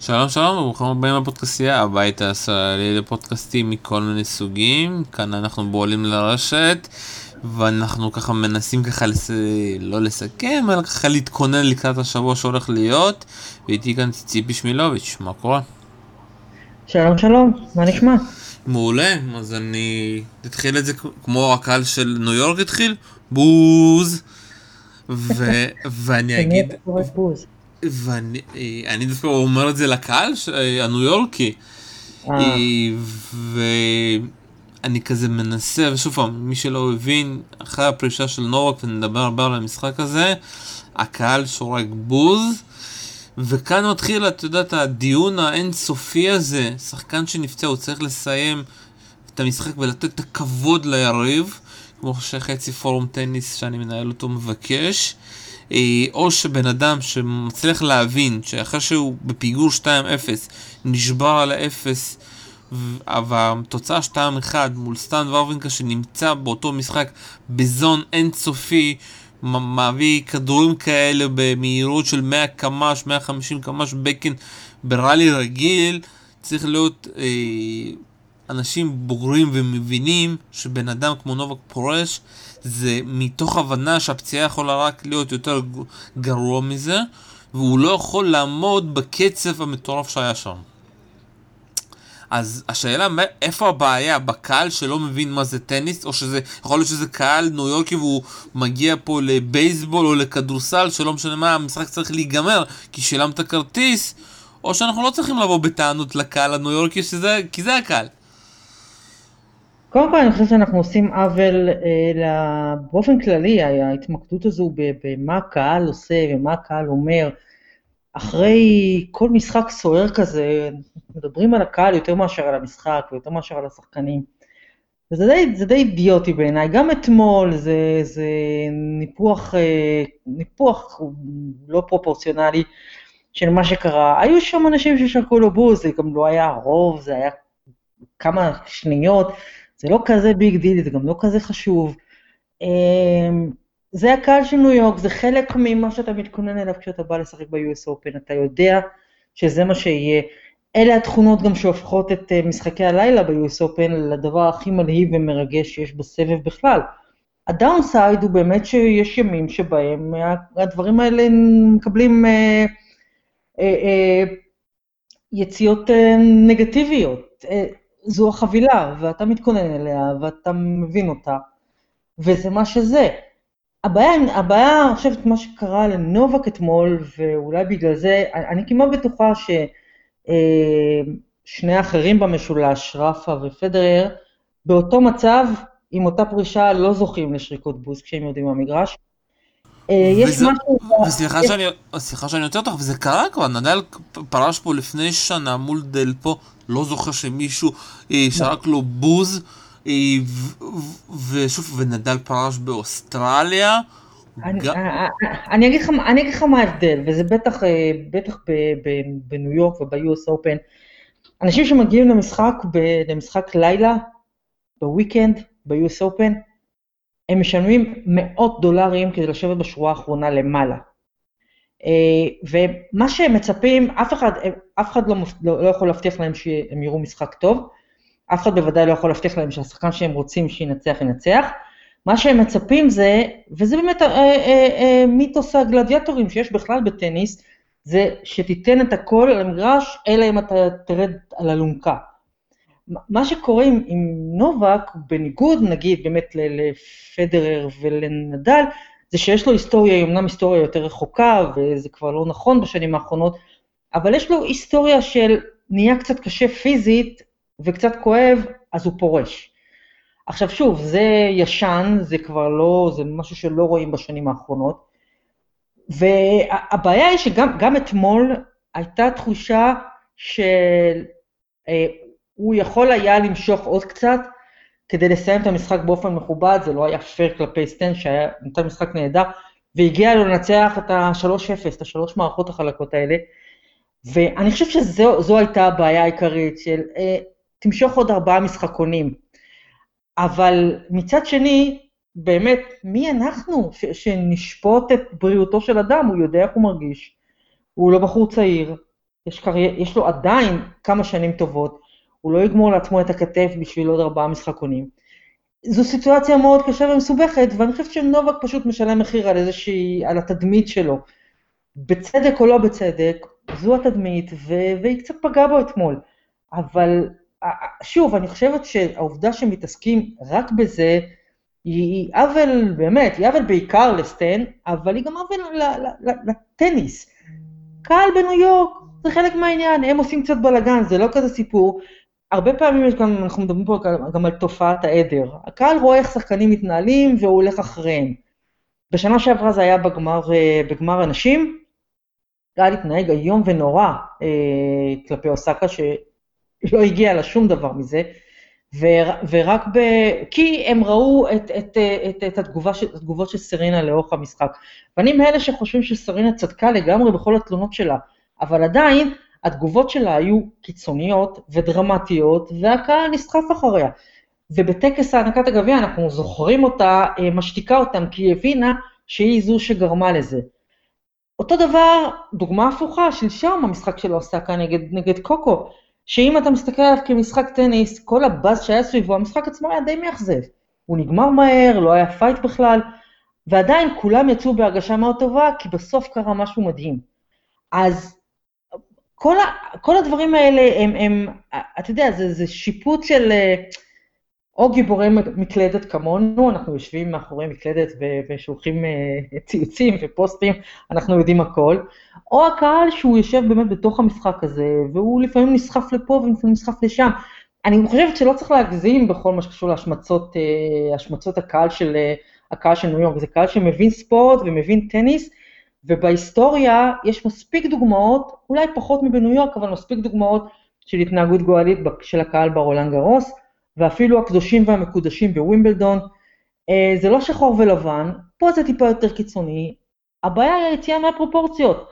שלום שלום וברוכים הבאים לפודקאסייה הבית הישראלי לפודקאסטים מכל מיני סוגים כאן אנחנו בועלים לרשת ואנחנו ככה מנסים ככה לס... לא לסכם אלא ככה להתכונן לקראת השבוע שהולך להיות ואיתי כאן ציפי שמילוביץ' מה קורה? שלום שלום מה נשמע? מעולה אז אני אתחיל את זה כמו הקהל של ניו יורק התחיל בוז ו... ואני אגיד ואני דווקא אומר את זה לקהל הניו יורקי. אה. ואני כזה מנסה, ושוב פעם, מי שלא הבין, אחרי הפרישה של נורק, ונדבר הרבה על המשחק הזה, הקהל שורק בוז. וכאן מתחיל, את יודעת, הדיון האינסופי הזה, שחקן שנפצע, הוא צריך לסיים את המשחק ולתת את הכבוד ליריב, כמו שחצי פורום טניס שאני מנהל אותו מבקש. אה, או שבן אדם שמצליח להבין שאחרי שהוא בפיגור 2-0 נשבר על האפס והתוצאה 2-1 מול סטן ורבינקה שנמצא באותו משחק בזון אינסופי מביא כדורים כאלה במהירות של 100 קמ"ש, 150 קמ"ש בקן בראלי רגיל צריך להיות אה, אנשים בוגרים ומבינים שבן אדם כמו נובק פורש זה מתוך הבנה שהפציעה יכולה רק להיות יותר גרוע מזה, והוא לא יכול לעמוד בקצב המטורף שהיה שם. אז השאלה איפה הבעיה, בקהל שלא מבין מה זה טניס, או שזה, יכול להיות שזה קהל ניו יורקי והוא מגיע פה לבייסבול או לכדורסל, שלא משנה מה, המשחק צריך להיגמר, כי שילמת כרטיס, או שאנחנו לא צריכים לבוא בטענות לקהל הניו יורקי, שזה, כי זה הקהל. קודם כל אני חושבת שאנחנו עושים עוול אה, באופן כללי, ההתמקדות הזו במה הקהל עושה ומה הקהל אומר. אחרי כל משחק סוער כזה, מדברים על הקהל יותר מאשר על המשחק ויותר מאשר על השחקנים. וזה די, זה די אידיוטי בעיניי, גם אתמול זה, זה ניפוח, אה, ניפוח לא פרופורציונלי של מה שקרה. היו שם אנשים ששרקו לו בוז, זה גם לא היה רוב, זה היה כמה שניות. זה לא כזה big deal, זה גם לא כזה חשוב. אמ, זה הקהל של ניו יורק, זה חלק ממה שאתה מתכונן אליו כשאתה בא לשחק ב-US Open, אתה יודע שזה מה שיהיה. אלה התכונות גם שהופכות את אה, משחקי הלילה ב-US Open לדבר הכי מלהיב ומרגש שיש בסבב בכלל. הדאונסייד הוא באמת שיש ימים שבהם הדברים האלה מקבלים אה, אה, אה, יציאות אה, נגטיביות. אה, זו החבילה, ואתה מתכונן אליה, ואתה מבין אותה, וזה מה שזה. הבעיה, הבעיה, אני חושבת, מה שקרה לנובק אתמול, ואולי בגלל זה, אני כמעט בטוחה ששני אה, האחרים במשולש, רפה ופדרר, באותו מצב, עם אותה פרישה, לא זוכים לשריקות בוז כשהם יודעים במגרש. אה, יש משהו... וסליחה שאני, סליחה שאני עוצר אותך, וזה קרה כבר, נדל פרש פה לפני שנה מול דלפו, לא זוכר שמישהו אה, שרק לו בוז, אה, ושוב, ונדל פרש באוסטרליה. אני אגיד לך מה ההבדל, וזה בטח, בטח בניו יורק וב-US Open, אנשים שמגיעים למשחק, למשחק לילה, בוויקנד, ב-US Open, הם משלמים מאות דולרים כדי לשבת בשורה האחרונה למעלה. אה, ומה שהם מצפים, אף אחד, אף אחד לא, לא, לא יכול להבטיח להם שהם יראו משחק טוב, אף אחד בוודאי לא יכול להבטיח להם שהשחקן שהם רוצים שינצח ינצח. מה שהם מצפים זה, וזה באמת אה, אה, אה, מיתוס הגלדיאטורים שיש בכלל בטניס, זה שתיתן את הכל על המגרש, אלא אם אתה תרד על אלונקה. מה שקורה עם, עם נובק, בניגוד נגיד באמת לפדרר ולנדל, זה שיש לו היסטוריה, היא אמנם היסטוריה יותר רחוקה, וזה כבר לא נכון בשנים האחרונות, אבל יש לו היסטוריה של נהיה קצת קשה פיזית וקצת כואב, אז הוא פורש. עכשיו שוב, זה ישן, זה כבר לא, זה משהו שלא רואים בשנים האחרונות, והבעיה היא שגם אתמול הייתה תחושה של אה, הוא יכול היה למשוך עוד קצת כדי לסיים את המשחק באופן מכובד, זה לא היה פייר כלפי סטן שהיה נתן משחק נהדר, והגיע לו לנצח את ה-3-0, את השלוש מערכות החלקות האלה, ואני חושב שזו הייתה הבעיה העיקרית של אה, תמשוך עוד ארבעה משחקונים, אבל מצד שני, באמת, מי אנחנו ש- שנשפוט את בריאותו של אדם, הוא יודע איך הוא מרגיש, הוא לא בחור צעיר, יש, קרי... יש לו עדיין כמה שנים טובות, הוא לא יגמור לעצמו את הכתף בשביל עוד ארבעה משחקונים. זו סיטואציה מאוד קשה ומסובכת, ואני חושבת שנובק פשוט משלם מחיר על איזושהי, על התדמית שלו. בצדק או לא בצדק, זו התדמית, ו- והיא קצת פגעה בו אתמול. אבל שוב, אני חושבת שהעובדה שמתעסקים רק בזה, היא עוול, באמת, היא עוול בעיקר לסטן, אבל היא גם עוול לטניס. קהל בניו יורק, זה חלק מהעניין, הם עושים קצת בלאגן, זה לא כזה סיפור. הרבה פעמים גם, אנחנו מדברים פה גם על תופעת העדר. הקהל רואה איך שחקנים מתנהלים והוא הולך אחריהם. בשנה שעברה זה היה בגמר, אה, בגמר הנשים, קהל התנהג איום ונורא אה, כלפי אוסקה, שלא הגיע לה שום דבר מזה, ו, ורק ב... כי הם ראו את, את, את, את התגובה התגובות של סרינה לאורך המשחק. ואני מאלה שחושבים שסרינה צדקה לגמרי בכל התלונות שלה, אבל עדיין, התגובות שלה היו קיצוניות ודרמטיות, והקהל נסחף אחריה. ובטקס הענקת הגביע אנחנו זוכרים אותה, אה, משתיקה אותם, כי היא הבינה שהיא זו שגרמה לזה. אותו דבר, דוגמה הפוכה, שלשום המשחק של אוסקה נגד, נגד קוקו, שאם אתה מסתכל עליו כמשחק טניס, כל הבאז שהיה סביבו, המשחק עצמו היה די מאכזב. הוא נגמר מהר, לא היה fight בכלל, ועדיין כולם יצאו בהרגשה מאוד טובה, כי בסוף קרה משהו מדהים. אז כל, ה, כל הדברים האלה הם, הם, אתה יודע, זה, זה שיפוט של או גיבורי מקלדת כמונו, אנחנו יושבים מאחורי מקלדת ושולחים אה, ציוצים ופוסטים, אנחנו יודעים הכל, או הקהל שהוא יושב באמת בתוך המשחק הזה, והוא לפעמים נסחף לפה ולפעמים נסחף לשם. אני חושבת שלא צריך להגזים בכל מה שקשור להשמצות אה, הקהל של, אה, הקהל של ניו יורק, זה קהל שמבין ספורט ומבין טניס, ובהיסטוריה יש מספיק דוגמאות, אולי פחות מבניו יורק, אבל מספיק דוגמאות של התנהגות גואלית של הקהל ברולנד גרוס, ואפילו הקדושים והמקודשים בווימבלדון. אה, זה לא שחור ולבן, פה זה טיפה יותר קיצוני, הבעיה היא היציאה מהפרופורציות,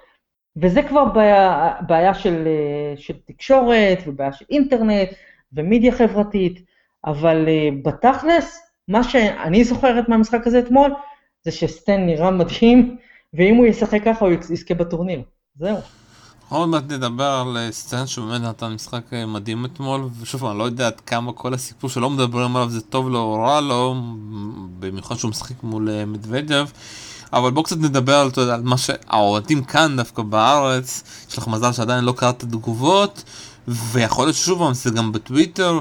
וזה כבר בעיה, בעיה של, אה, של תקשורת, ובעיה של אינטרנט, ומדיה חברתית, אבל אה, בתכלס, מה שאני זוכרת מהמשחק הזה אתמול, זה שסטן נראה מדהים, ואם הוא ישחק ככה הוא יזכה בטורניר. זהו. עוד מעט נדבר על סצן שבאמת נתן משחק אה, מדהים אתמול, ושוב אני לא יודע עד כמה כל הסיפור שלא מדברים עליו זה טוב לו או רע לו, במיוחד שהוא משחק מול אה, מדוודב. אבל בואו קצת נדבר על, על מה שהאוהדים כאן דווקא בארץ, יש לך מזל שעדיין לא קראת את התגובות, ויכול להיות ששוב זה גם בטוויטר,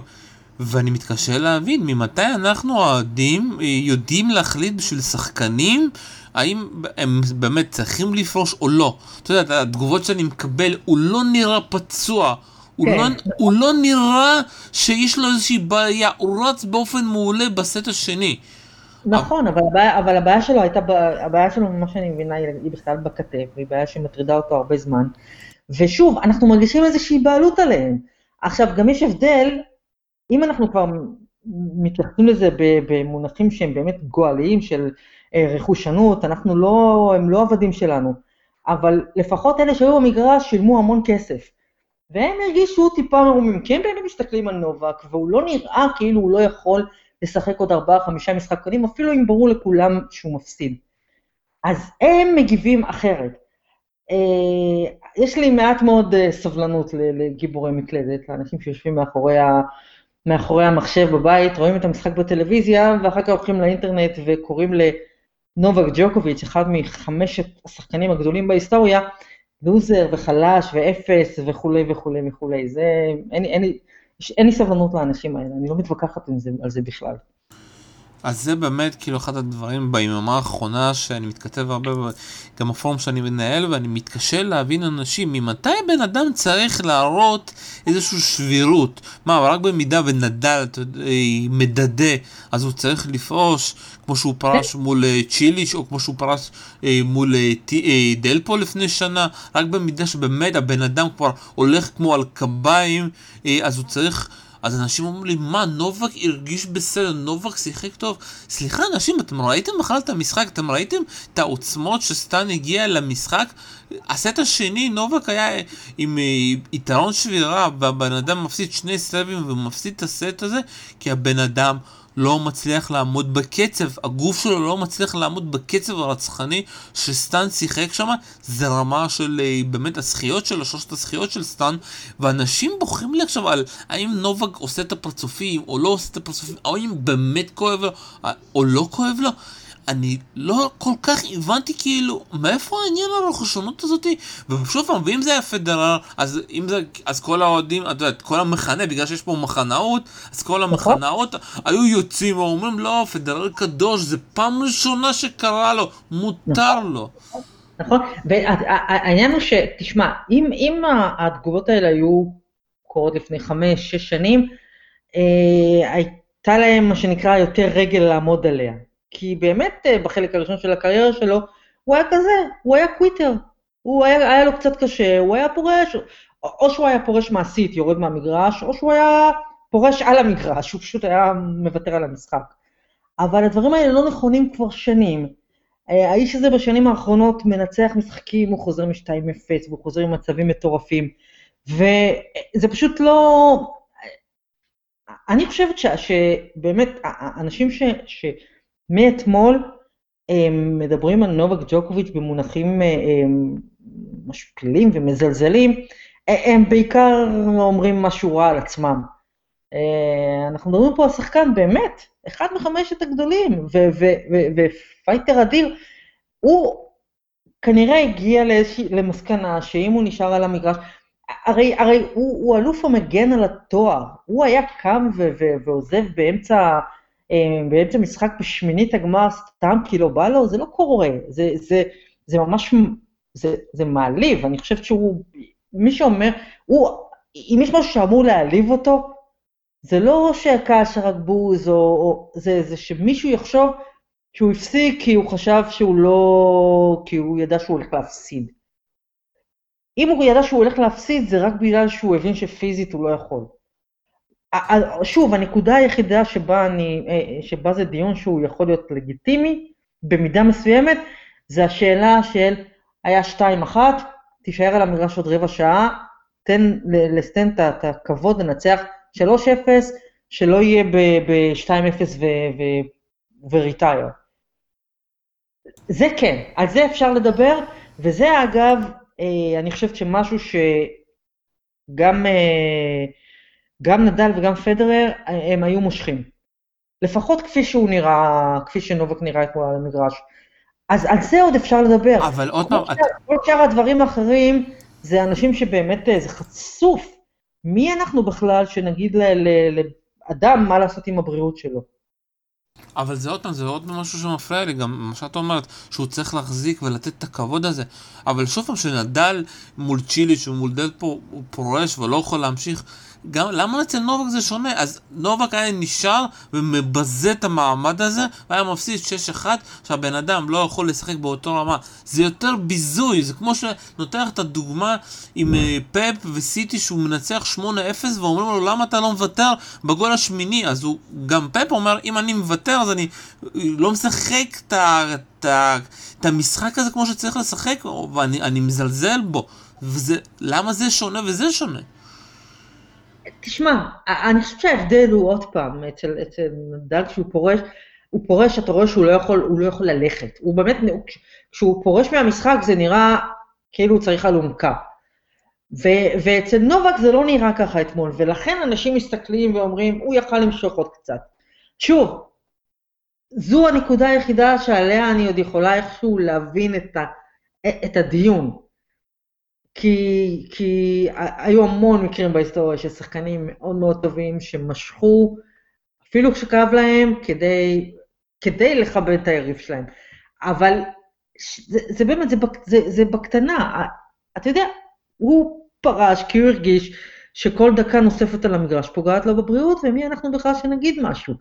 ואני מתקשה להבין ממתי אנחנו האוהדים אה, יודעים להחליט בשביל שחקנים האם הם באמת צריכים לפרוש או לא. אתה יודע, התגובות שאני מקבל, הוא לא נראה פצוע. הוא, כן. לא, הוא לא נראה שיש לו איזושהי בעיה, הוא רץ באופן מעולה בסט השני. נכון, אבל הבעיה, אבל הבעיה שלו הייתה, הבעיה שלו, ממה שאני מבינה, היא בכלל בכתף, והיא בעיה שמטרידה אותו הרבה זמן. ושוב, אנחנו מרגישים איזושהי בעלות עליהם. עכשיו, גם יש הבדל, אם אנחנו כבר מתייחסים לזה במונחים שהם באמת גואליים של רכושנות, אנחנו לא, הם לא עבדים שלנו, אבל לפחות אלה שהיו במגרש שילמו המון כסף. והם הרגישו טיפה מרומים, כי הם באמת מסתכלים על נובק, והוא לא נראה כאילו הוא לא יכול לשחק עוד ארבעה, חמישה משחקנים, אפילו אם ברור לכולם שהוא מפסיד. אז הם מגיבים אחרת. אה, יש לי מעט מאוד אה, סבלנות לגיבורי מקלדת, לאנשים שיושבים מאחורי, ה, מאחורי המחשב בבית, רואים את המשחק בטלוויזיה, ואחר כך הולכים לאינטרנט וקוראים ל... נובק ג'וקוביץ', אחד מחמשת השחקנים הגדולים בהיסטוריה, לוזר וחלש ואפס וכולי וכולי וכולי. זה, אין, אין, אין, אין לי סבלנות לאנשים האלה, אני לא מתווכחת עם זה, על זה בכלל. אז זה באמת כאילו אחד הדברים ביממה האחרונה שאני מתכתב הרבה, גם הפורום שאני מנהל, ואני מתקשה להבין אנשים, ממתי בן אדם צריך להראות איזושהי שבירות? מה, רק במידה ונדל מדדה, אז הוא צריך לפרוש, כמו שהוא פרש כן. מול אה, צ'יליש, או כמו שהוא פרש אה, מול אה, דלפו לפני שנה, רק במידה שבאמת הבן אדם כבר הולך כמו על קביים, אז הוא צריך... אז אנשים אומרים לי, מה, נובק הרגיש בסדר, נובק שיחק טוב? סליחה, אנשים, אתם ראיתם בכלל את המשחק? אתם ראיתם את העוצמות שסטן הגיע למשחק? הסט השני, נובק היה עם אה, יתרון שבירה, והבן אדם מפסיד שני סבים ומפסיד את הסט הזה, כי הבן אדם לא מצליח לעמוד בקצב, הגוף שלו לא מצליח לעמוד בקצב הרצחני שסטאן שיחק שם, זה רמה של אה, באמת הזכיות שלו, שלושת הזכיות של סטאן, ואנשים בוחרים לי עכשיו על האם נובק עושה את הפרצופים או לא עושה את הפרצופים, האם באמת כואב לו או לא כואב לו. אני לא כל כך הבנתי כאילו מאיפה העניין הרכושנות הזאתי ושוב פעם ואם זה היה פדרר אז אם זה אז כל האוהדים את יודעת כל המחנה בגלל שיש פה מחנאות אז כל נכון. המחנאות היו יוצאים ואומרים לא פדרר קדוש זה פעם ראשונה שקרה לו מותר. לו. נכון והעניין הוא שתשמע אם, אם התגובות האלה היו קורות לפני חמש שש שנים אה, הייתה להם מה שנקרא יותר רגל לעמוד עליה כי באמת אה, בחלק הראשון של הקריירה שלו, הוא היה כזה, הוא היה קוויטר. הוא היה, היה לו קצת קשה, הוא היה פורש, או שהוא היה פורש מעשית, יורד מהמגרש, או שהוא היה פורש על המגרש, הוא פשוט היה מוותר על המשחק. אבל הדברים האלה לא נכונים כבר שנים. אה, האיש הזה בשנים האחרונות מנצח משחקים, הוא חוזר מ-2-0, והוא חוזר עם מצבים מטורפים, וזה פשוט לא... אני חושבת ש, שבאמת, אנשים ש, ש, מאתמול מדברים על נובק ג'וקוביץ' במונחים אה, משפילים ומזלזלים, הם בעיקר אומרים משהו רע על עצמם. אה, אנחנו מדברים פה על שחקן באמת, אחד מחמשת הגדולים, ו fighter אדיר, הוא כנראה הגיע למסקנה שאם הוא נשאר על המגרש, הרי, הרי הוא, הוא אלוף המגן על התואר, הוא היה קם ועוזב באמצע אה, באמצע משחק בשמינית הגמר סתם כי לא בא לו, זה לא קורה, זה, זה, זה ממש, זה, זה מעליב, אני חושבת שהוא, מי שאומר, הוא, אם יש משהו שאמור להעליב אותו, זה לא שהקהל שרק בוז, או, או זה, זה שמישהו יחשוב שהוא הפסיק כי הוא חשב שהוא לא, כי הוא ידע שהוא הולך להפסיד. אם הוא ידע שהוא הולך להפסיד, זה רק בגלל שהוא הבין שפיזית הוא לא יכול. שוב, הנקודה היחידה שבה, אני, אה, שבה זה דיון שהוא יכול להיות לגיטימי, במידה מסוימת, זה השאלה של היה 2-1, תישאר על המגרש עוד רבע שעה, תן לסטן את הכבוד לנצח 3-0, שלא יהיה ב-2-0 וריטייר. זה כן, על זה אפשר לדבר, וזה אגב, אה, אני חושבת שמשהו שגם... גם נדל וגם פדרר, הם היו מושכים. לפחות כפי שהוא נראה, כפי שנובק נראה אתמול על המגרש. אז על זה עוד אפשר לדבר. אבל עוד פעם... כל שאר הדברים האחרים, זה אנשים שבאמת, אה, זה חצוף. מי אנחנו בכלל שנגיד לאדם מה לעשות עם הבריאות שלו? אבל זה עוד פעם, זה עוד משהו שמפריע לי, גם מה שאת אומרת, שהוא צריך להחזיק ולתת את הכבוד הזה. אבל שוב פעם, שנדל מול צ'ילי, שהוא מול דל פה, הוא פורש ולא יכול להמשיך, גם, למה אצל נובק זה שונה? אז נובק היה נשאר ומבזה את המעמד הזה, והיה מפסיד 6-1, שהבן אדם לא יכול לשחק באותו רמה. זה יותר ביזוי, זה כמו שנותן לך את הדוגמה עם uh, פפ וסיטי שהוא מנצח 8-0, ואומרים לו למה אתה לא מוותר בגול השמיני? אז הוא, גם פפ אומר, אם אני מוותר אז אני לא משחק את, את, את המשחק הזה כמו שצריך לשחק, ואני מזלזל בו. וזה, למה זה שונה וזה שונה? תשמע, אני חושבת שההבדל הוא עוד פעם, אצל, נדל כשהוא פורש, הוא פורש, אתה רואה שהוא לא יכול, לא יכול ללכת. הוא באמת, כשהוא פורש מהמשחק זה נראה כאילו הוא צריך אלונקה. ואצל נובק זה לא נראה ככה אתמול, ולכן אנשים מסתכלים ואומרים, הוא יכל למשוך עוד קצת. שוב, זו הנקודה היחידה שעליה אני עוד יכולה איכשהו להבין את, ה- את הדיון. כי, כי היו המון מקרים בהיסטוריה של שחקנים מאוד מאוד טובים שמשכו, אפילו כשכאב להם, כדי, כדי לכבד את היריב שלהם. אבל זה, זה באמת, זה, זה, זה בקטנה. אתה יודע, הוא פרש כי הוא הרגיש שכל דקה נוספת על המגרש פוגעת לו בבריאות, ומי אנחנו בכלל שנגיד משהו.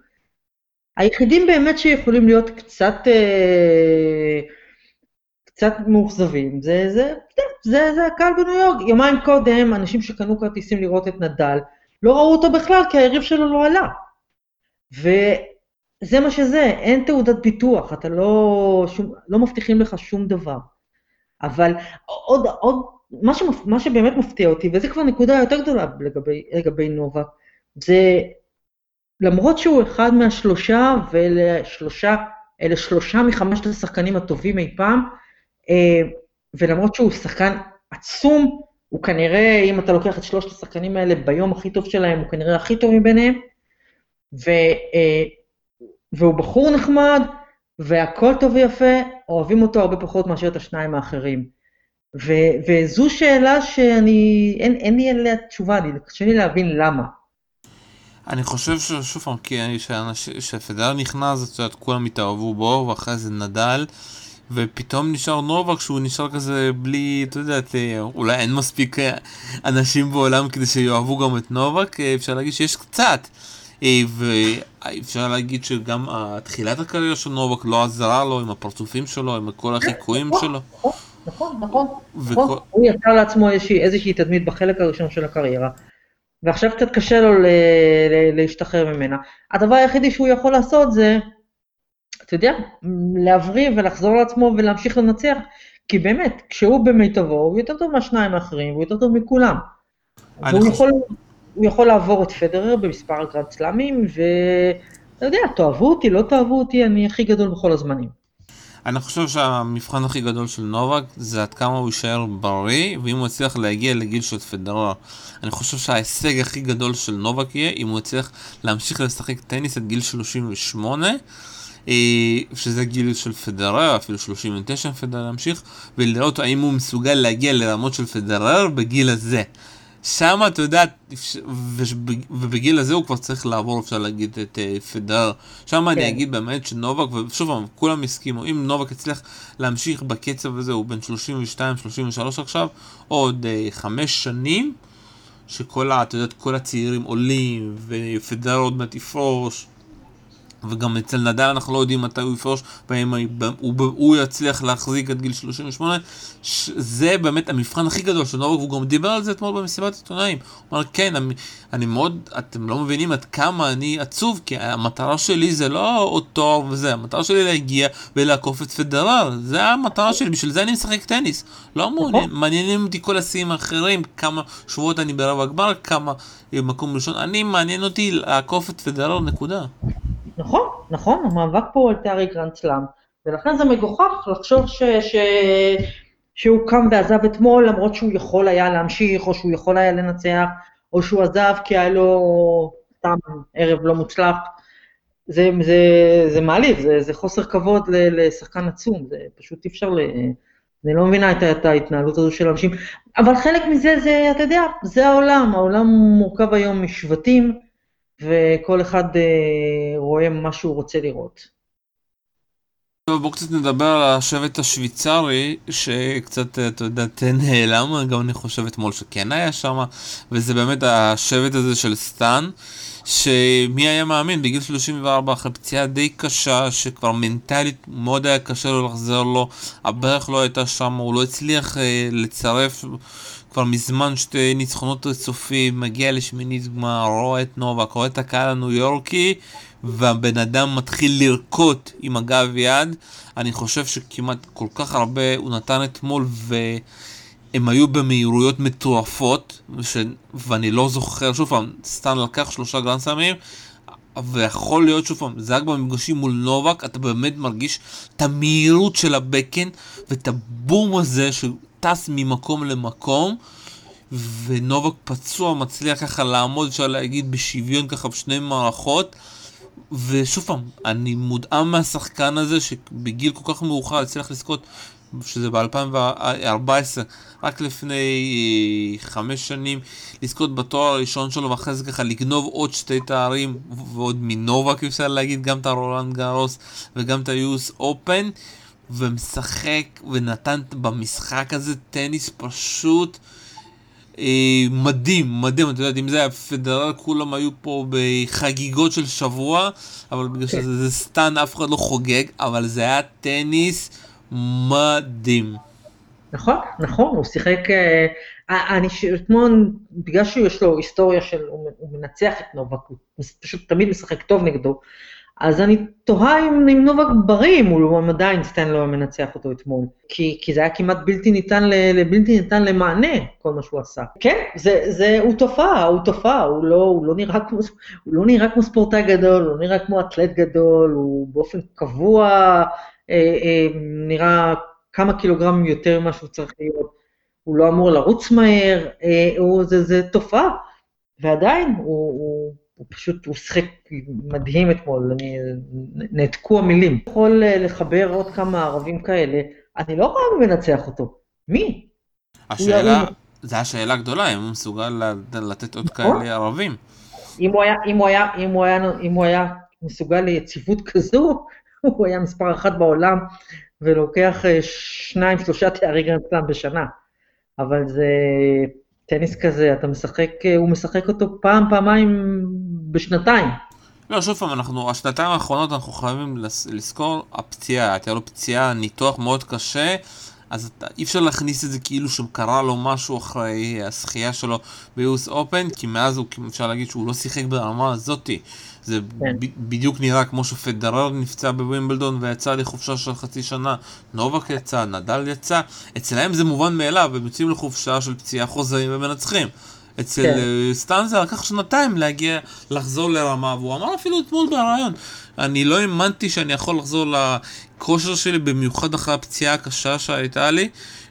היחידים באמת שיכולים להיות קצת... אה, קצת מאוכזבים, זה, זה, זה, זה הקהל בניו יורק. יומיים קודם, אנשים שקנו כרטיסים לראות את נדל, לא ראו אותו בכלל כי היריב שלו לא עלה. וזה מה שזה, אין תעודת ביטוח, אתה לא, שום, לא מבטיחים לך שום דבר. אבל עוד, עוד, מה, שמפ, מה שבאמת מפתיע אותי, וזו כבר נקודה יותר גדולה לגבי, לגבי נובה, זה למרות שהוא אחד מהשלושה, ואלה שלושה, אלה שלושה מחמשת השחקנים הטובים אי פעם, ולמרות שהוא שחקן עצום, הוא כנראה, אם אתה לוקח את שלושת השחקנים האלה ביום הכי טוב שלהם, הוא כנראה הכי טוב מביניהם, ו, אה, והוא בחור נחמד, והכל טוב ויפה, אוהבים אותו הרבה פחות מאשר את השניים האחרים. ו, וזו שאלה שאני, אין, אין לי עליה תשובה, אני, קשה לי להבין למה. אני חושב ששוב פעם, כי כשפדרר נכנס, את יודעת, כולם התאהבו בו, ואחרי זה נדל, ופתאום נשאר נובק שהוא נשאר כזה בלי, אתה יודע, אולי אין מספיק אה, אנשים בעולם כדי שיאהבו גם את נובק, אה, אפשר להגיד שיש קצת. אה, ואפשר להגיד שגם תחילת הקריירה של נובק לא עזרה לו עם הפרצופים שלו, עם כל החיקויים נכון, שלו. נכון, נכון, נכון. הוא יצר לעצמו איזושהי תדמית בחלק הראשון של הקריירה. ועכשיו קצת קשה לו להשתחרר ממנה. הדבר היחידי שהוא יכול לעשות זה, אתה יודע, להבריא ולחזור לעצמו ולהמשיך לנצח, כי באמת, כשהוא במיטבו, הוא יותר טוב מהשניים האחרים, הוא יותר טוב מכולם. והוא חושב... יכול, הוא יכול לעבור את פדרר במספר הגרנד סלאמים, ואתה יודע, תאהבו אותי, לא תאהבו אותי, אני הכי גדול בכל הזמנים. אני חושב שהמבחן הכי גדול של נובק זה עד כמה הוא יישאר בריא, ואם הוא יצליח להגיע לגיל של פדרר. אני חושב שההישג הכי גדול של נובק יהיה אם הוא יצליח להמשיך לשחק טניס עד גיל 38, אה, שזה גיל של פדרר, אפילו 39 פדרר להמשיך, ולראות האם הוא מסוגל להגיע לרמות של פדרר בגיל הזה. שם אתה יודע, ובגיל הזה הוא כבר צריך לעבור, אפשר להגיד, את uh, פדר. שם כן. אני אגיד באמת שנובק, ושוב כולם הסכימו, אם נובק יצליח להמשיך בקצב הזה, הוא בן 32-33 עכשיו, עוד uh, חמש שנים, שכל, אתה יודע, כל הצעירים עולים, ופדר עוד מעט יפרוש. וגם אצל נדל אנחנו לא יודעים מתי הוא יפרוש, והאם הוא, הוא יצליח להחזיק עד גיל 38. זה באמת המבחן הכי גדול של נובק, והוא גם דיבר על זה אתמול במסיבת עיתונאים. הוא אמר, כן, אני, אני מאוד, אתם לא מבינים עד כמה אני עצוב, כי המטרה שלי זה לא עוד תואר וזה, המטרה שלי להגיע ולעקוף את פדרר, זה המטרה שלי, בשביל זה אני משחק טניס. לא מעניין, מעניינים אותי כל השיאים האחרים, כמה שבועות אני ברבע הגמר, כמה מקום ראשון, אני מעניין אותי לעקוף את פדרר, נקודה. נכון, נכון, המאבק פה הוא על תארי גרנד סלאם, ולכן זה מגוחך לחשוב ש, ש, שהוא קם ועזב אתמול למרות שהוא יכול היה להמשיך, או שהוא יכול היה לנצח, או שהוא עזב כי היה לו סתם ערב לא מוצלח. זה, זה, זה מעליב, זה, זה חוסר כבוד לשחקן עצום, זה פשוט אי אפשר ל... אני לא מבינה את, את ההתנהלות הזו של אנשים, אבל חלק מזה זה, אתה יודע, זה העולם, העולם מורכב היום משבטים, וכל אחד אה, רואה מה שהוא רוצה לראות. טוב, בואו קצת נדבר על השבט השוויצרי, שקצת, אתה יודע, נעלם, גם אני חושב אתמול שכן היה שם, וזה באמת השבט הזה של סטאן, שמי היה מאמין, בגיל 34, אחרי פציעה די קשה, שכבר מנטלית מאוד היה קשה לו לחזור לו, הברך לא הייתה שם, הוא לא הצליח אה, לצרף כבר מזמן שתי ניצחונות רצופים, מגיע לשמינית גמר, רואה את נובק, רואה את הקהל הניו יורקי, והבן אדם מתחיל לרקות עם הגב יד. אני חושב שכמעט כל כך הרבה הוא נתן אתמול, והם היו במהירויות מטורפות, ש... ואני לא זוכר, שוב פעם, סטן לקח שלושה גרנדסמים, ויכול להיות שוב פעם, זה רק במפגשים מול נובק, אתה באמת מרגיש את המהירות של הבקן ואת הבום הזה שטס ממקום למקום, ונובק פצוע מצליח ככה לעמוד, אפשר להגיד, בשוויון ככה בשני מערכות. ושוב פעם, אני מודאם מהשחקן הזה שבגיל כל כך מאוחר הצליח לזכות, שזה ב-2014, רק לפני אה, חמש שנים, לזכות בתואר הראשון שלו ואחרי זה ככה לגנוב עוד שתי תארים ועוד מנובק אפשר להגיד, גם את הרולנד גארוס וגם את היוס אופן. ומשחק ונתן במשחק הזה טניס פשוט אה, מדהים, מדהים, אתה יודע, אם זה היה פדרל כולם היו פה בחגיגות של שבוע, אבל בגלל כן. שזה סטן אף אחד לא חוגג, אבל זה היה טניס מדהים. נכון, נכון, הוא שיחק, אה, אה אני אתמול, בגלל שיש לו היסטוריה של, הוא, הוא מנצח את נובק, הוא פשוט תמיד משחק טוב נגדו, אז אני תוהה אם, אם נובק בריא, אם הוא עדיין סטן לא מנצח אותו אתמול. כי, כי זה היה כמעט בלתי ניתן, ל, בלתי ניתן למענה, כל מה שהוא עשה. כן, זה, זה, הוא תופעה, הוא תופעה, הוא לא, הוא לא, הוא לא נראה כמו ספורטאי גדול, הוא לא נראה כמו אתלט גדול, הוא באופן קבוע אה, אה, נראה כמה קילוגרמים יותר ממה שהוא צריך להיות. הוא לא אמור לרוץ מהר, אה, הוא, זה, זה תופעה. ועדיין, הוא, הוא, הוא פשוט, הוא שיחק מדהים אתמול, אני, נעתקו המילים. יכול אה, לחבר עוד כמה ערבים כאלה, אני לא רואה מי מנצח אותו. מי? השאלה, זו השאלה הגדולה, אם הוא מסוגל לתת עוד נכון. כאלה ערבים. אם הוא היה, אם הוא היה, אם הוא היה, אם הוא היה מסוגל ליציבות כזו, הוא היה מספר אחת בעולם, ולוקח אה, שניים, שלושה תארי גרנדסלאם בשנה. אבל זה טניס כזה, אתה משחק, אה, הוא משחק אותו פעם, פעמיים בשנתיים. לא, שוב פעם, אנחנו, השנתיים האחרונות אנחנו חייבים לזכור, הפציעה, הייתה לו פציעה, ניתוח מאוד קשה, אז אתה, אי אפשר להכניס את זה כאילו שקרה לו משהו אחרי הזכייה שלו ב-US Open, כי מאז הוא, אפשר להגיד שהוא לא שיחק ברמה הזאתי. זה כן. בדיוק נראה כמו שפדרר נפצע בווימבלדון ויצא לחופשה של חצי שנה, נובק יצא, נדל יצא, אצלהם זה מובן מאליו, הם יוצאים לחופשה של פציעה חוזרים ומנצחים. אצל כן. אה, סטאן זה לקח שנתיים להגיע, לחזור לרמה, והוא אמר אפילו אתמול בריאיון, אני לא האמנתי שאני יכול לחזור לכושר שלי, במיוחד אחרי הפציעה הקשה שהייתה לי.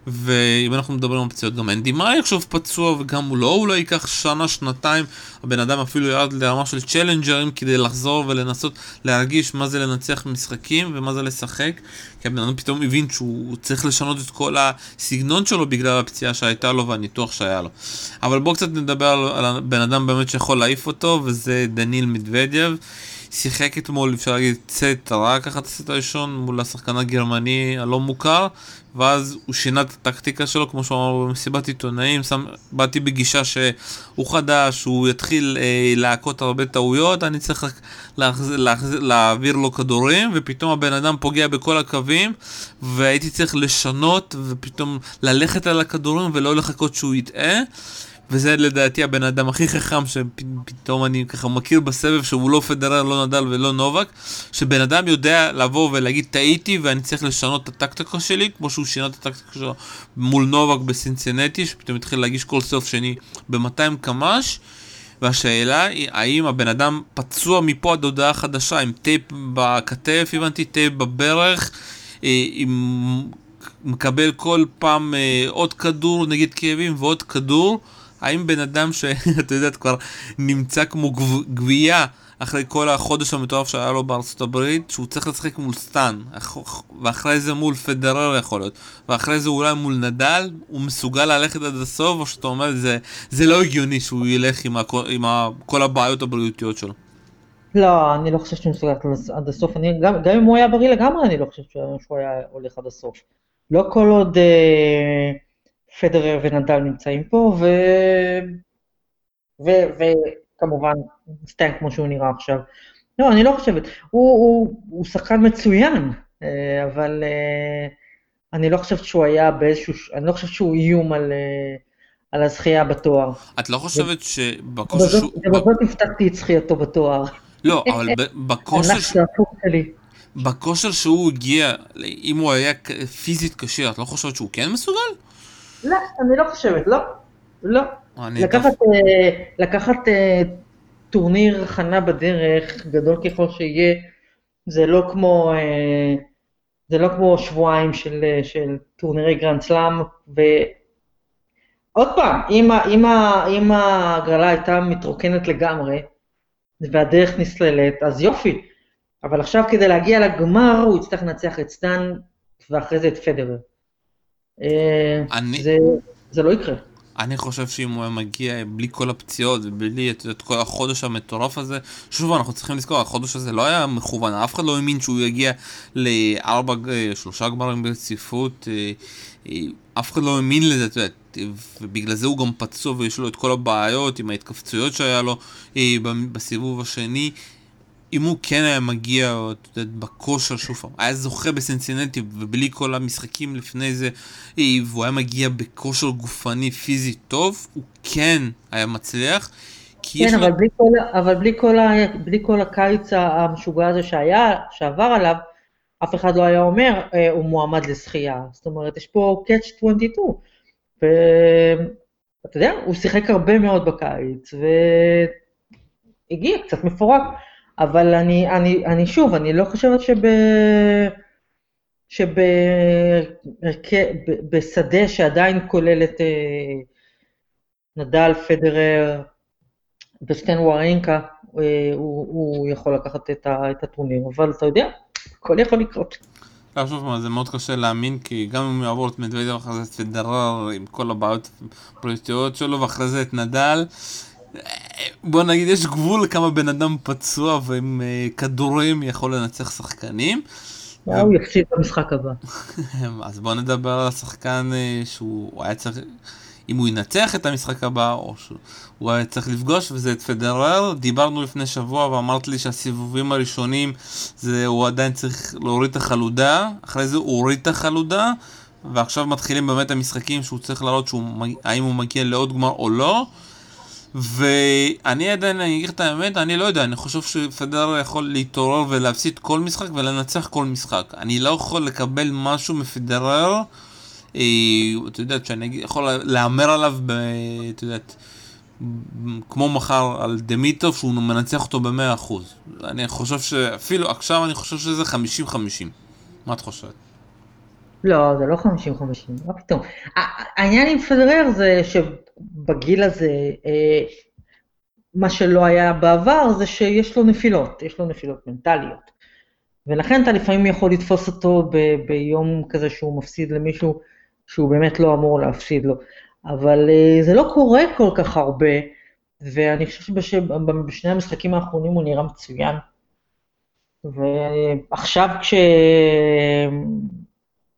ואם אנחנו מדברים על פציעות, גם אנדי מאי עכשיו פצוע, וגם הוא לא, הוא לא ייקח שנה, שנתיים, הבן אדם אפילו ירד לרמה של צ'לנג'רים כדי לחזור ולנסות להרגיש מה זה לנצח משחקים ומה זה לשחק, כי הבן אדם פתאום הבין שהוא צריך לשנות את כל הסגנון שלו בגלל הפציעה שהייתה לו והניתוח שהיה לו. אבל בואו קצת נדבר על, על הבן אדם באמת שיכול להעיף אותו, וזה דניל מדוודיו. שיחק אתמול, אפשר להגיד, צט רע ככה את הסט הראשון מול השחקן הגרמני הלא מוכר, ואז הוא שינה את הטקטיקה שלו, כמו שהוא אמר במסיבת עיתונאים, שם, באתי בגישה שהוא חדש, הוא יתחיל אה, להכות הרבה טעויות, אני צריך להחז, להחז, להעביר לו כדורים, ופתאום הבן אדם פוגע בכל הקווים, והייתי צריך לשנות, ופתאום ללכת על הכדורים ולא לחכות שהוא יטעה. וזה לדעתי הבן אדם הכי חכם שפתאום אני ככה מכיר בסבב שהוא לא פדרר, לא נדל ולא נובק, שבן אדם יודע לבוא ולהגיד טעיתי ואני צריך לשנות את הטקטיקה שלי, כמו שהוא שינה את הטקטיקה שלו מול נובק בסינסנטי, שפתאום התחיל להגיש כל סרב שני ב-200 קמ"ש. והשאלה היא האם הבן אדם פצוע מפה עד הודעה חדשה עם טייפ בכתף, הבנתי, טייפ בברך, אה, עם מקבל כל פעם אה, עוד כדור נגד כאבים ועוד כדור, האם בן אדם שאת יודעת כבר נמצא כמו גבייה אחרי כל החודש המטורף שהיה לו בארצות הברית, שהוא צריך לשחק מול סטאן, ואחרי זה מול פדרר יכול להיות, ואחרי זה אולי מול נדל, הוא מסוגל ללכת עד הסוף, או שאתה אומר, זה, זה לא הגיוני שהוא ילך עם, הכ, עם ה, כל הבעיות הבריאותיות שלו. לא, אני לא חושב שהוא מסוגל עד הסוף, אני, גם, גם אם הוא היה בריא לגמרי, אני לא חושב שהוא היה הולך עד הסוף. לא כל עוד... אה... פדרר ונדל נמצאים פה, ו... ו... וכמובן סטנק כמו שהוא נראה עכשיו. לא, אני לא חושבת. הוא, הוא, הוא שחקן מצוין, אה, אבל אה, אני לא חושבת שהוא היה באיזשהו, אני לא חושבת שהוא איום על, אה, על הזכייה בתואר. את לא חושבת שבכושר שהוא... ובזאת הבטחתי את זכייתו בתואר. לא, אבל בכושר... בכושר שהוא הגיע, אם הוא היה פיזית קשה, את לא חושבת שהוא כן מסוגל? לא, אני לא חושבת, לא. לא. לקחת, אה, לקחת אה, טורניר הכנה בדרך, גדול ככל שיהיה, זה לא כמו, אה, זה לא כמו שבועיים של, של טורנירי גרנד סלאם, ועוד פעם, אם, אם, אם ההגרלה הייתה מתרוקנת לגמרי, והדרך נסללת, אז יופי. אבל עכשיו כדי להגיע לגמר, הוא יצטרך לנצח את סטן, ואחרי זה את פדרר. אה, אני... זה, זה לא יקרה. אני חושב שאם הוא היה מגיע בלי כל הפציעות ובלי את, את כל החודש המטורף הזה, שוב אנחנו צריכים לזכור, החודש הזה לא היה מכוון, אף אחד לא האמין שהוא יגיע לארבע, אה, שלושה גמרים ברציפות, אה, אף אחד לא האמין לזה, את יודעת, ובגלל זה הוא גם פצוע ויש לו את כל הבעיות עם ההתכווצויות שהיה לו בסיבוב השני. אם הוא כן היה מגיע, את יודעת, בכושר שוב פעם, היה זוכה בסנסינטי ובלי כל המשחקים לפני זה, והוא היה מגיע בכושר גופני פיזי טוב, הוא כן היה מצליח, כן, אבל, לו... בלי כל, אבל בלי, כל ה, בלי כל הקיץ המשוגע הזה שהיה, שעבר עליו, אף אחד לא היה אומר, אה, הוא מועמד לזכייה. זאת אומרת, יש פה catch 22. ואתה יודע, הוא שיחק הרבה מאוד בקיץ, והגיע קצת מפורק. אבל אני, אני, אני שוב, אני לא חושבת שב... שבשדה שעדיין כולל את אה, נדל, פדרר וסטן ווארינקה, אה, הוא, הוא יכול לקחת את, ה, את הטורניר, אבל אתה יודע, הכל יכול לקרות. לא, שוב זה מאוד קשה להאמין, כי גם אם הוא יעבור את מדווידב אחרי זה את פדרר עם כל הבעיות הפוליטיות שלו, ואחרי זה את נדל, בוא נגיד, יש גבול לכמה בן אדם פצוע ועם uh, כדורים יכול לנצח שחקנים. הוא יפסיד במשחק הבא. אז בוא נדבר על השחקן uh, שהוא היה צריך, אם הוא ינצח את המשחק הבא, או שהוא היה צריך לפגוש, וזה את פדרר. דיברנו לפני שבוע ואמרת לי שהסיבובים הראשונים, זה הוא עדיין צריך להוריד את החלודה, אחרי זה הוא הוריד את החלודה, ועכשיו מתחילים באמת המשחקים שהוא צריך להראות האם הוא מגיע לעוד גמר או לא. ואני עדיין, אני אגיד את האמת, אני לא יודע, אני חושב שפדרר יכול להתעורר ולהפסיד כל משחק ולנצח כל משחק. אני לא יכול לקבל משהו מפדרר, אה, אתה יודע, שאני יכול להמר עליו, ב, אתה יודע, כמו מחר על דמיטוב, שהוא מנצח אותו במאה אחוז. אני חושב שאפילו עכשיו אני חושב שזה 50-50. מה את חושבת? לא, זה לא 50-50, מה פתאום. העניין עם פדרר זה שבגיל הזה, אה, מה שלא היה בעבר זה שיש לו נפילות, יש לו נפילות מנטליות. ולכן אתה לפעמים יכול לתפוס אותו ב- ביום כזה שהוא מפסיד למישהו שהוא באמת לא אמור להפסיד לו. אבל אה, זה לא קורה כל כך הרבה, ואני חושב שבשני המשחקים האחרונים הוא נראה מצוין. ועכשיו כש...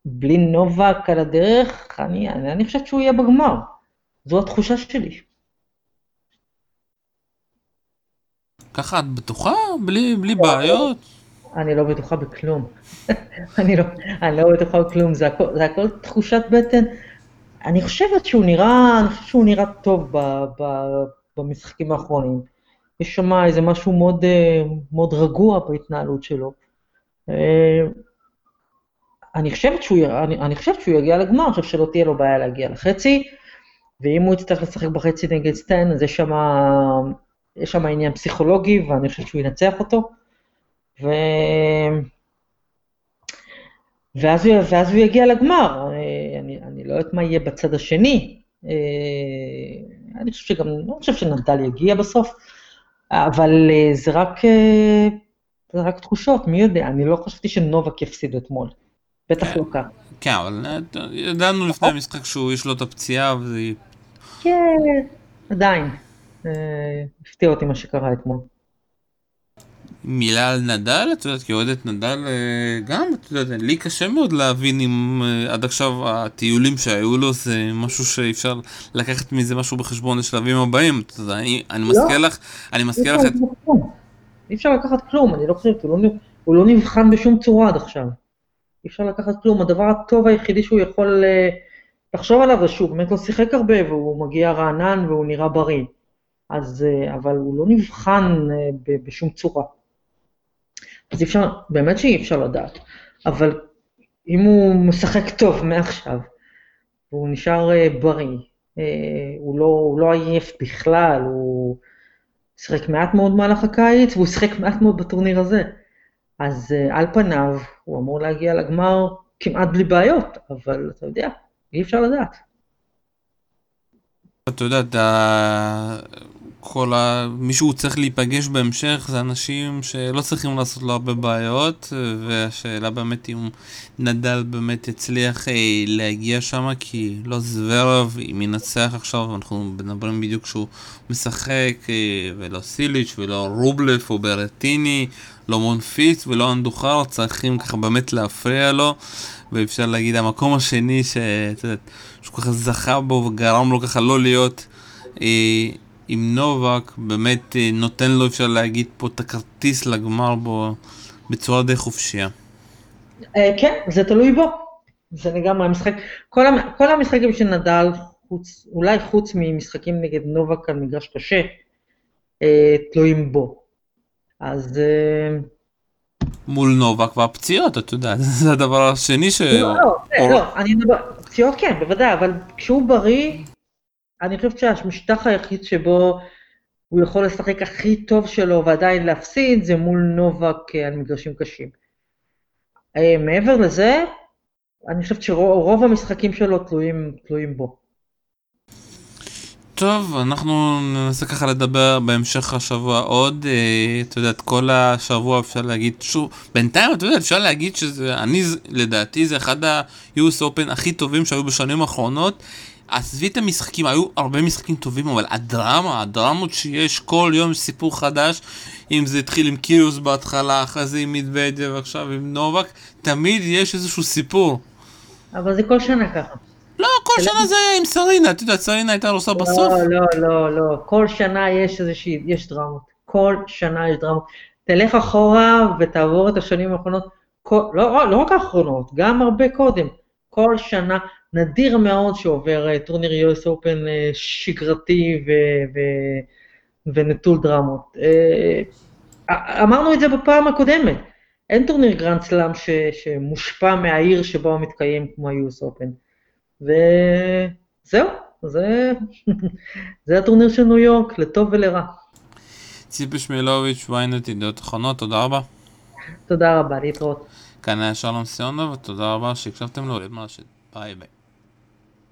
בלי נובק על הדרך, אני, אני חושבת שהוא יהיה בגמר. זו התחושה שלי. ככה את בטוחה? בלי, בלי בעיות? אני לא בטוחה בכלום. אני, לא, אני לא בטוחה בכלום, זה הכל, זה הכל תחושת בטן. אני חושבת שהוא נראה, אני חושבת שהוא נראה טוב ב, ב, במשחקים האחרונים. יש שם איזה משהו מאוד, אה, מאוד רגוע בהתנהלות שלו. אה, אני חושבת שהוא, אני, אני חושבת שהוא יגיע לגמר, אני חושבת שלא תהיה לו בעיה להגיע לחצי, ואם הוא יצטרך לשחק בחצי נגד סטן, אז יש שם, עניין פסיכולוגי, ואני חושבת שהוא ינצח אותו. ו... ואז, הוא, ואז הוא יגיע לגמר, אני, אני לא יודעת מה יהיה בצד השני. אני חושב שגם, לא חושב שנדל יגיע בסוף, אבל זה רק, זה רק תחושות, מי יודע, אני לא חשבתי שנובק יפסיד אתמול. בטח לא כך. כן, אבל אה, ידענו לפני המשחק שהוא, יש לו את הפציעה וזה... כן, עדיין. אה, הפתיע אותי מה שקרה אתמול. מילה על נדל, את יודעת, כאוהדת נדל אה, גם, את יודעת, לי קשה מאוד להבין אם עד עכשיו הטיולים שהיו לו זה משהו שאפשר לקחת מזה משהו בחשבון לשלבים הבאים. את יודעת, אני, אני לא. מזכיר לך, אני מזכיר לך את... אי אפשר לקחת כלום, אני לא חושבת, הוא לא, הוא לא נבחן בשום צורה עד עכשיו. אי אפשר לקחת כלום. הדבר הטוב היחידי שהוא יכול uh, לחשוב עליו זה שהוא באמת לא שיחק הרבה והוא מגיע רענן והוא נראה בריא. אז, uh, אבל הוא לא נבחן uh, בשום צורה. אז אפשר, באמת שאי אפשר לדעת. אבל אם הוא משחק טוב מעכשיו, והוא נשאר uh, בריא, הוא, לא, הוא לא עייף בכלל, הוא שיחק מעט מאוד במהלך הקיץ, והוא שיחק מעט מאוד בטורניר הזה. אז על פניו הוא אמור להגיע לגמר כמעט בלי בעיות, אבל אתה יודע, אי אפשר לדעת. אתה יודע, כל ה... מי שהוא צריך להיפגש בהמשך זה אנשים שלא צריכים לעשות לו הרבה בעיות והשאלה באמת אם נדל באמת יצליח אה, להגיע שם כי לא זוורב אם ינצח עכשיו אנחנו מדברים בדיוק שהוא משחק אה, ולא סיליץ' ולא רובלף או ברטיני לא מונפיץ ולא אנדוחר צריכים ככה באמת להפריע לו. ואפשר להגיד המקום השני שהוא ככה זכה בו וגרם לו ככה לא להיות אה, עם נובק באמת אה, נותן לו, אפשר להגיד פה, את הכרטיס לגמר בו בצורה די חופשייה. אה, כן, זה תלוי בו. זה לגמרי המשחק. כל, כל המשחקים של נדל, חוץ, אולי חוץ ממשחקים נגד נובק על מגרש קשה, אה, תלויים בו. אז... אה, מול נובק והפציעות, אתה יודע, זה הדבר השני ש... לא, לא, או- לא, אני מדבר, פציעות כן, בוודאי, אבל כשהוא בריא, אני חושבת שהמשטח היחיד שבו הוא יכול לשחק הכי טוב שלו ועדיין להפסיד, זה מול נובק על מגרשים קשים. אה, מעבר לזה, אני חושבת שרוב המשחקים שלו תלויים, תלויים בו. טוב, אנחנו ננסה ככה לדבר בהמשך השבוע עוד, אה, את כל השבוע אפשר להגיד שוב, בינתיים אתה יודע, אפשר להגיד שזה, אני לדעתי זה אחד ה-US Open הכי טובים שהיו בשנים האחרונות. עזבי את המשחקים, היו הרבה משחקים טובים, אבל הדרמה, הדרמות שיש, כל יום סיפור חדש, אם זה התחיל עם קיריוס בהתחלה, אחרי זה עם מדוודיה ועכשיו עם נובק, תמיד יש איזשהו סיפור. אבל זה כל שנה ככה. לא, כל שנה זה היה עם סרינה, אתה יודע, סרינה הייתה עושה בסוף. לא, לא, לא, לא. כל שנה יש איזושהי, יש דרמות. כל שנה יש דרמות. תלך אחורה ותעבור את השנים האחרונות, כל, לא, לא רק האחרונות, גם הרבה קודם. כל שנה, נדיר מאוד שעובר אה, טורניר US Open אה, שגרתי ו, ו, ונטול דרמות. אה, אמרנו את זה בפעם הקודמת. אין טורניר גרנד סלאם שמושפע מהעיר שבו הוא מתקיים כמו ה-US Open. וזהו, זה, זה הטורניר של ניו יורק, לטוב ולרע. ציפי שמילוביץ', ynet ידיעות אחרונות, תודה רבה. תודה רבה, להתראות. כאן היה שלום סיונוב, ותודה רבה שהקשבתם לו, ביי ביי.